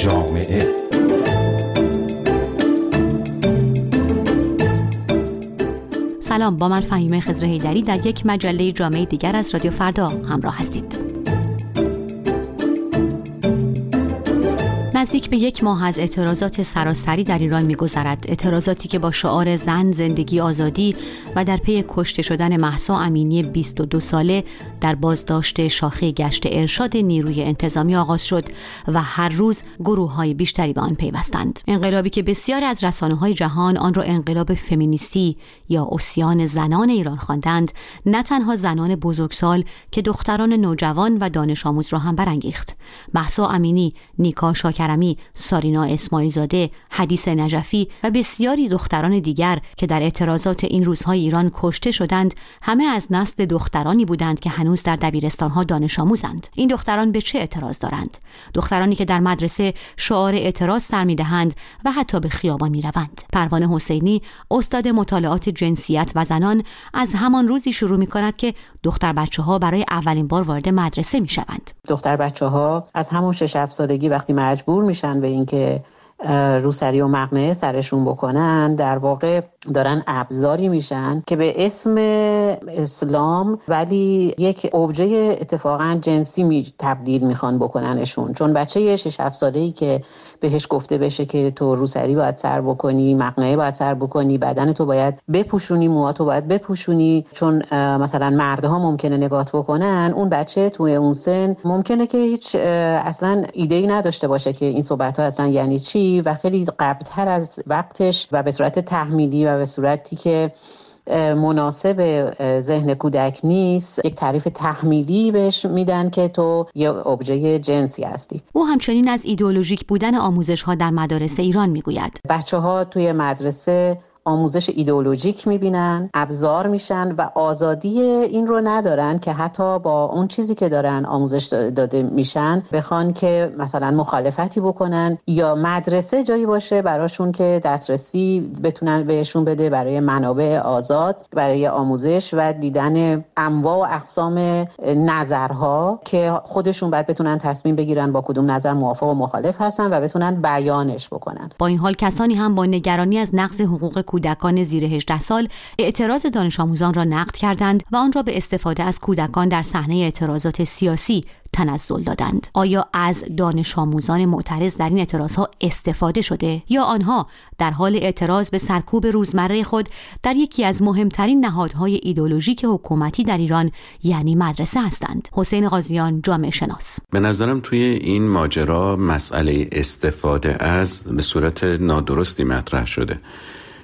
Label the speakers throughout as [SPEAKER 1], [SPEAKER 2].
[SPEAKER 1] جامعه.
[SPEAKER 2] سلام با من فهیمه خزر هیدری در یک مجله جامعه دیگر از رادیو فردا همراه هستید. نزدیک به یک ماه از اعتراضات سراسری در ایران میگذرد. اعتراضاتی که با شعار زن زندگی آزادی و در پی کشته شدن محسا امینی 22 ساله در بازداشت شاخه گشت ارشاد نیروی انتظامی آغاز شد و هر روز گروه های بیشتری به آن پیوستند. انقلابی که بسیاری از رسانه های جهان آن را انقلاب فمینیستی یا اوسیان زنان ایران خواندند نه تنها زنان بزرگسال که دختران نوجوان و دانش آموز را هم برانگیخت. محسا امینی نیکا شاکرمی سارینا اسماعیلزاده حدیث نجفی و بسیاری دختران دیگر که در اعتراضات این روزهای ایران کشته شدند همه از نسل دخترانی بودند که هنوز در دبیرستانها دانش آموزند. این دختران به چه اعتراض دارند؟ دخترانی که در مدرسه شعار اعتراض سر می‌دهند و حتی به خیابان می‌روند. پروانه حسینی استاد مطالعات جنسیت و زنان از همان روزی شروع می کند که دختر بچه ها برای اولین بار وارد مدرسه می شوند.
[SPEAKER 3] دختر بچه ها از همون شش سالگی وقتی مجبور میشن به اینکه روسری و مقنعه سرشون بکنن. در واقع دارن ابزاری میشن که به اسم اسلام ولی یک ابژه اتفاقا جنسی می تبدیل می‌خوان بکننشون. چون بچه 6 7 ساله ای که بهش گفته بشه که تو روسری باید سر بکنی مقنعه باید سر بکنی بدن تو باید بپوشونی موهاتو باید بپوشونی. چون مثلا مردها ممکنه نگات بکنن اون بچه توی اون سن ممکنه که هیچ اصلا ایده ای نداشته باشه که این صحبت ها اصلا یعنی چی و خیلی قبلتر از وقتش و به صورت تحمیلی و به صورتی که مناسب ذهن کودک نیست یک تعریف تحمیلی بهش میدن که تو یه ابژه جنسی هستی.
[SPEAKER 2] او همچنین از ایدئولوژیک بودن آموزش ها در مدارس ایران می‌گوید.
[SPEAKER 3] بچه ها توی مدرسه آموزش ایدئولوژیک می‌بینن ابزار میشن و آزادی این رو ندارن که حتی با اون چیزی که دارن آموزش داده میشن بخوان که مثلا مخالفتی بکنن یا مدرسه جایی باشه براشون که دسترسی بتونن بهشون بده برای منابع آزاد برای آموزش و دیدن انواع و اقسام نظرها که خودشون باید بتونن تصمیم بگیرن با کدوم نظر موافق و مخالف هستن و بتونن بیانش بکنن.
[SPEAKER 2] با این حال کسانی هم با نگرانی از نقض حقوق کودکان زیر 18 سال اعتراض دانش آموزان را نقد کردند و آن را به استفاده از کودکان در صحنه اعتراضات سیاسی تنزل دادند. آیا از دانش آموزان معترض در این اعتراض ها استفاده شده یا آنها در حال اعتراض به سرکوب روزمره خود در یکی از مهمترین نهادهای ایدولوژیک حکومتی در ایران یعنی مدرسه هستند؟ حسین قاضیان جامعه شناس.
[SPEAKER 4] به نظرم توی این ماجرا مسئله استفاده از به صورت نادرستی مطرح شده.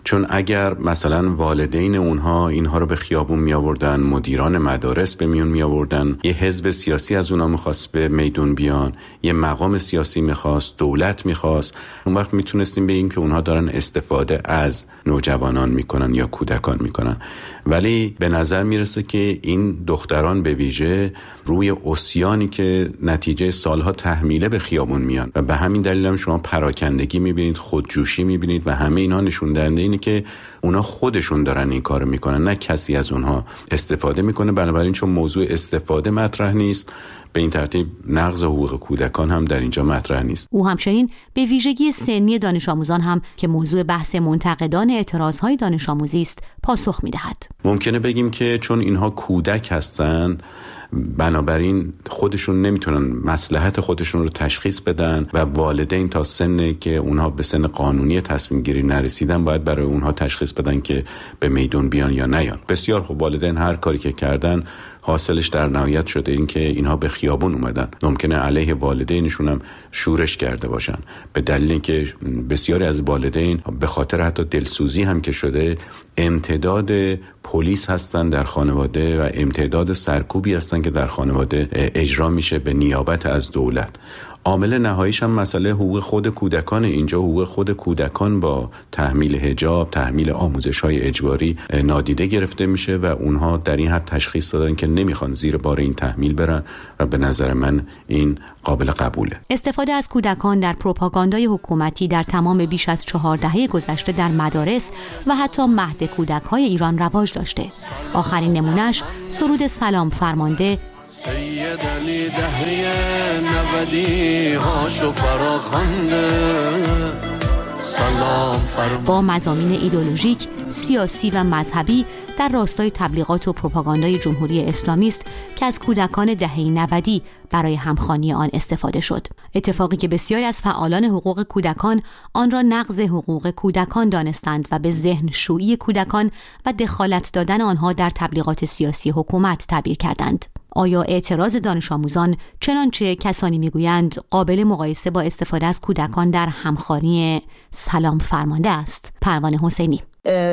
[SPEAKER 4] چون اگر مثلا والدین اونها اینها رو به خیابون می آوردن مدیران مدارس به میون می آوردن یه حزب سیاسی از اونها می‌خواست به میدون بیان یه مقام سیاسی می‌خواست دولت می‌خواست اون وقت می‌تونستیم به این که اونها دارن استفاده از نوجوانان می‌کنن یا کودکان می‌کنن. ولی به نظر می‌رسه که این دختران به ویژه روی اسیانی که نتیجه سالها تحمیله به خیابون میان. و به همین دلیل هم شما پراکندگی می‌بینید خودجوشی می‌بینید و همه اینها نشون دهنده اینه که اونا خودشون دارن این کارو می‌کنن نه کسی از اونها استفاده می‌کنه. بنابراین چون موضوع استفاده مطرح نیست به این ترتیب نقض حقوق کودکان هم در اینجا مطرح نیست.
[SPEAKER 2] او همچنین به ویژگی سنی دانش آموزان هم که موضوع بحث منتقدان اعتراض های دانش آموزی است پاسخ می‌دهد.
[SPEAKER 4] ممکنه بگیم که چون اینها کودک هستند بنابراین خودشون نمی‌تونن مسلحت خودشون رو تشخیص بدن و والدین تا سن که اونها به سن قانونی تصمیم گیری نرسیدن باید برای اونها تشخیص بدن که به میدون بیان یا نیان. بسیار خوب والدین هر کاری که کردن حاصلش در نهایت شده اینکه اینها به خیابون اومدن. ممکنه علیه والدینشون هم شورش کرده باشن. به دلیل اینکه بسیاری از والدین به خاطر حتی دلسوزی هم که شده امتداد پلیس هستن در خانواده و امتداد سرکوبی هستن که در خانواده اجرا میشه به نیابت از دولت. عامل نهاییش هم مسئله حقوق خود کودکان. اینجا حقوق خود کودکان با تحمیل هجاب تحمیل آموزش های اجباری نادیده گرفته میشه و اونها در این حد تشخیص دادن که نمی‌خوان زیر بار این تحمیل برن و به نظر من این قابل قبوله.
[SPEAKER 2] استفاده از کودکان در پروپاگاندای حکومتی در تمام بیش از چهار دهه گذشته در مدارس و حتی مهد کودک های ایران رواج داشته. آخرین نمونهش سرود سلام فرمانده سید علی دهری نودی هاشو فراخنده سلام با مزامین ایدولوژیک، سیاسی و مذهبی در راستای تبلیغات و پروپاگاندای جمهوری اسلامی است که از کودکان دهه 90 برای همخانی آن استفاده شد. اتفاقی که بسیاری از فعالان حقوق کودکان آن را نقض حقوق کودکان دانستند و به ذهن شویی کودکان و دخالت دادن آنها در تبلیغات سیاسی حکومت تعبیر کردند. آیا اعتراض دانش آموزان چنانچه کسانی می‌گویند قابل مقایسه با استفاده از کودکان در همخوانی سلام فرمانده است؟ پروانه حسینی.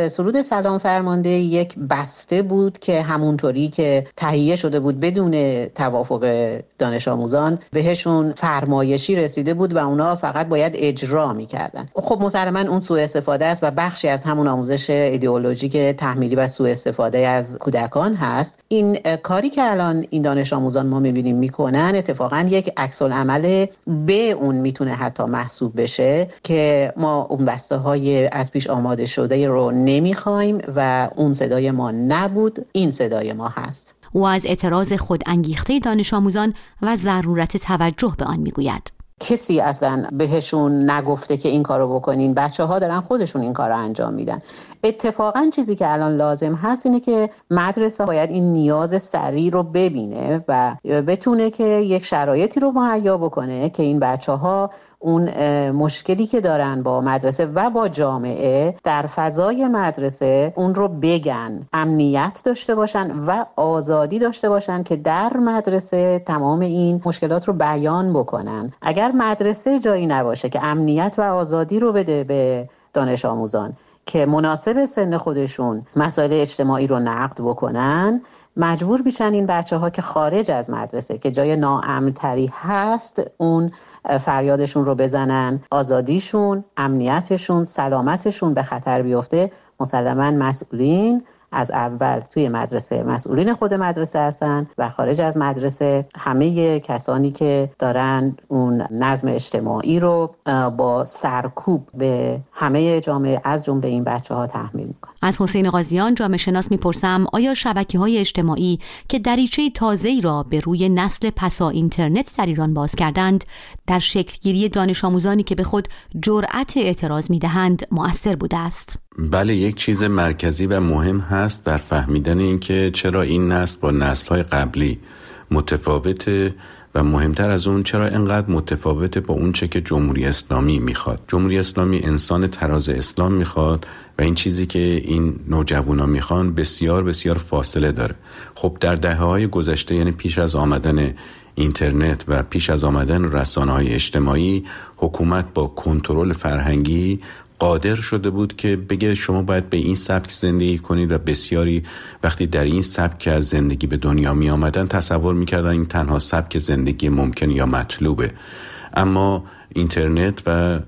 [SPEAKER 3] سرود سلام فرمانده یک بسته بود که همونطوری که تهیه شده بود بدون توافق دانش آموزان بهشون فرمایشی رسیده بود و اونا فقط باید اجرا می‌کردن. خب مسلما اون سوء استفاده است و بخشی از همون آموزش ایدئولوژیک تحمیلی و سوء استفاده از کودکان هست. این کاری که الان این دانش آموزان ما می‌بینیم می‌کنن. اتفاقا یک عکس عمل به اون می‌تونه حتی محسوب بشه که ما اون بسته های از پیش آماده شده رو نمی‌خوایم و اون صدای ما نبود این صدای ما هست.
[SPEAKER 2] او از اعتراض خود انگیخته دانش آموزان و ضرورت توجه به آن می‌گوید.
[SPEAKER 3] کسی اصلا بهشون نگفته که این کارو بکنین. بچه ها دارن خودشون این کار رو انجام میدن. اتفاقا چیزی که الان لازم هست اینه که مدرسه باید این نیاز سریع رو ببینه و بتونه که یک شرایطی رو مهیا بکنه که این بچه ها اون مشکلی که دارن با مدرسه و با جامعه در فضای مدرسه اون رو بگن امنیت داشته باشن و آزادی داشته باشن که در مدرسه تمام این مشکلات رو بیان بکنن. اگر مدرسه جایی نباشه که امنیت و آزادی رو بده به دانش آموزان که مناسب سن خودشون مسائل اجتماعی رو نقد بکنن مجبور میشن این بچه ها که خارج از مدرسه که جای ناامنتری هست اون فریادشون رو بزنن. آزادیشون امنیتشون سلامتشون به خطر بیفته. مسلما مسئولین از اول توی مدرسه مسئولین خود مدرسه هستن و خارج از مدرسه همه کسانی که دارن اون نظم اجتماعی رو با سرکوب به همه جامعه از جمله این بچه ها تحمیل می‌کنن.
[SPEAKER 2] از حسین قاضیان جامعه شناس می‌پرسم آیا شبکه های اجتماعی که دریچه تازه را به روی نسل پسا اینترنت در ایران باز کردند در شکلگیری دانش آموزانی که به خود جرأت اعتراض می‌دهند مؤثر بوده است؟
[SPEAKER 4] بله یک چیز مرکزی و مهم هست در فهمیدن اینکه چرا این نسل با نسل های قبلی متفاوته و مهمتر از اون چرا انقدر متفاوته با اون چه که جمهوری اسلامی می‌خواد. جمهوری اسلامی انسان تراز اسلام می‌خواد و این چیزی که این نوجوانا می‌خوان بسیار بسیار فاصله داره. خب در دهه های گذشته یعنی پیش از آمدن اینترنت و پیش از آمدن رسانه های اجتماعی حکومت با کنترل فرهنگی قادر شده بود که بگه شما باید به این سبک زندگی کنید و بسیاری وقتی در این سبک از زندگی به دنیا می آمدن تصور می‌کردن این تنها سبک زندگی ممکن یا مطلوبه. اما اینترنت و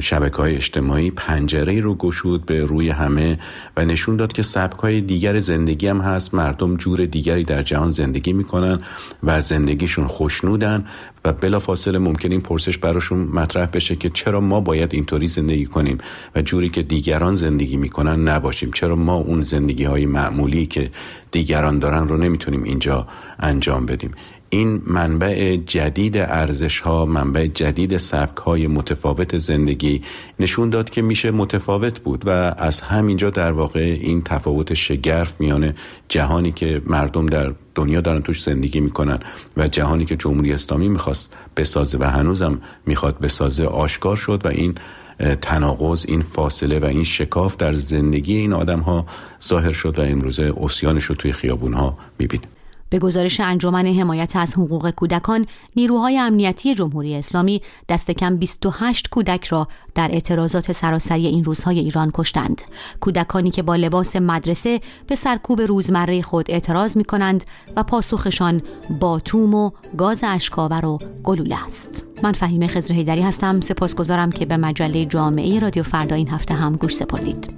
[SPEAKER 4] شبکه های اجتماعی پنجره رو گشود به روی همه و نشون داد که سبک های دیگر زندگی هم هست. مردم جور دیگری در جهان زندگی می‌کنن و زندگیشون خوشنودن و بلا فاصله ممکن این پرسش براشون مطرح بشه که چرا ما باید اینطوری زندگی کنیم و جوری که دیگران زندگی می‌کنن نباشیم. چرا ما اون زندگی های معمولی که دیگران دارن رو نمی‌تونیم اینجا انجام بدیم. این منبع جدید ارزش ها منبع جدید سبک های متفاوت زندگی نشون داد که میشه متفاوت بود و از همینجا در واقع این تفاوت شگرف میان جهانی که مردم در دنیا دارن توش زندگی می‌کنن و جهانی که جمهوری اسلامی می‌خواست بسازه و هنوزم می‌خواد بسازه آشکار شد و این تناقض این فاصله و این شکاف در زندگی این آدم ها ظاهر شد و امروزه اسیانش رو توی خیابون ها می‌بینیم
[SPEAKER 2] به گزارش انجمن حمایت از حقوق کودکان نیروهای امنیتی جمهوری اسلامی دست کم 28 کودک را در اعتراضات سراسری این روزهای ایران کشتند. کودکانی که با لباس مدرسه به سرکوب روزمره خود اعتراض می کنند و پاسخشان باتوم و گاز اشکاور و گلوله است. من فهیم خزر هیدری هستم. سپاسگزارم که به مجله جامعه رادیو فردا این هفته هم گوش سپردید.